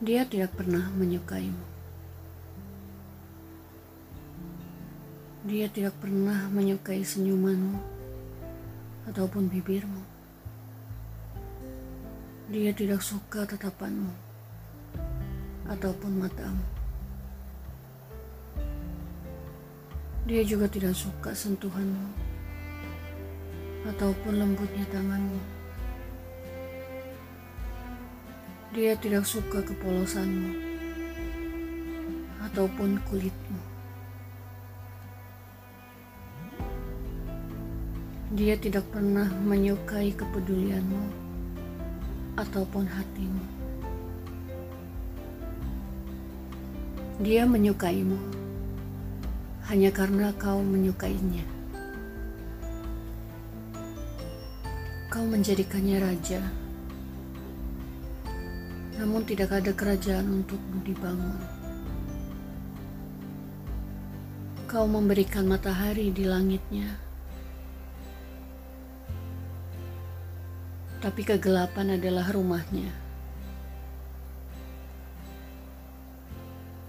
Dia tidak pernah menyukaimu. Dia tidak pernah menyukai senyumanmu ataupun bibirmu. Dia tidak suka tatapanmu ataupun matamu. Dia juga tidak suka sentuhanmu ataupun lembutnya tanganmu. Dia tidak suka kepolosanmu ataupun kulitmu. Dia tidak pernah menyukai kepedulianmu ataupun hatimu. Dia menyukaimu hanya karena kau menyukainya. Kau menjadikannya raja namun tidak ada kerajaan untukmu dibangun. Kau memberikan matahari di langitnya, tapi kegelapan adalah rumahnya.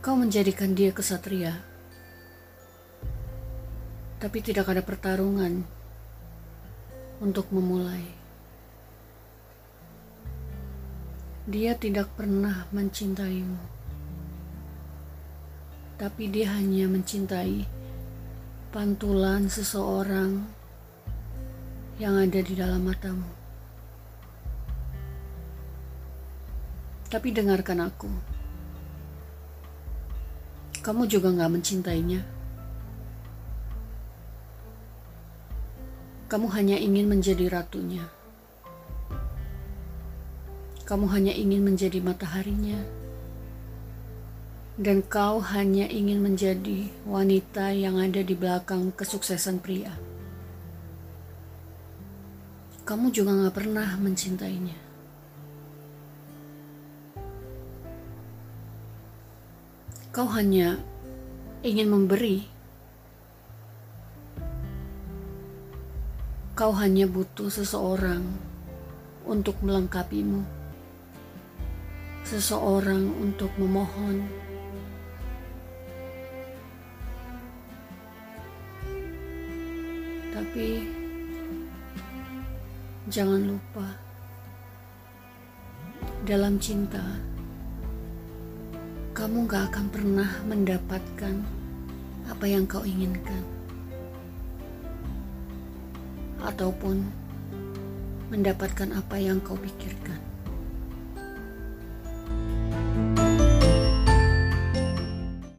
Kau menjadikan dia kesatria, tapi tidak ada pertarungan untuk memulai. Dia tidak pernah mencintaimu, tapi dia hanya mencintai pantulan seseorang yang ada di dalam matamu. Tapi dengarkan aku, kamu juga gak mencintainya. Kamu hanya ingin menjadi ratunya. Kamu hanya ingin menjadi mataharinya, dan kau hanya ingin menjadi wanita yang ada di belakang kesuksesan pria. Kamu juga gak pernah mencintainya. Kau hanya ingin memberi. Kau hanya butuh seseorang untuk melengkapimu seseorang untuk memohon. Tapi jangan lupa, dalam cinta, kamu gak akan pernah mendapatkan apa yang kau inginkan, ataupun mendapatkan apa yang kau pikirkan.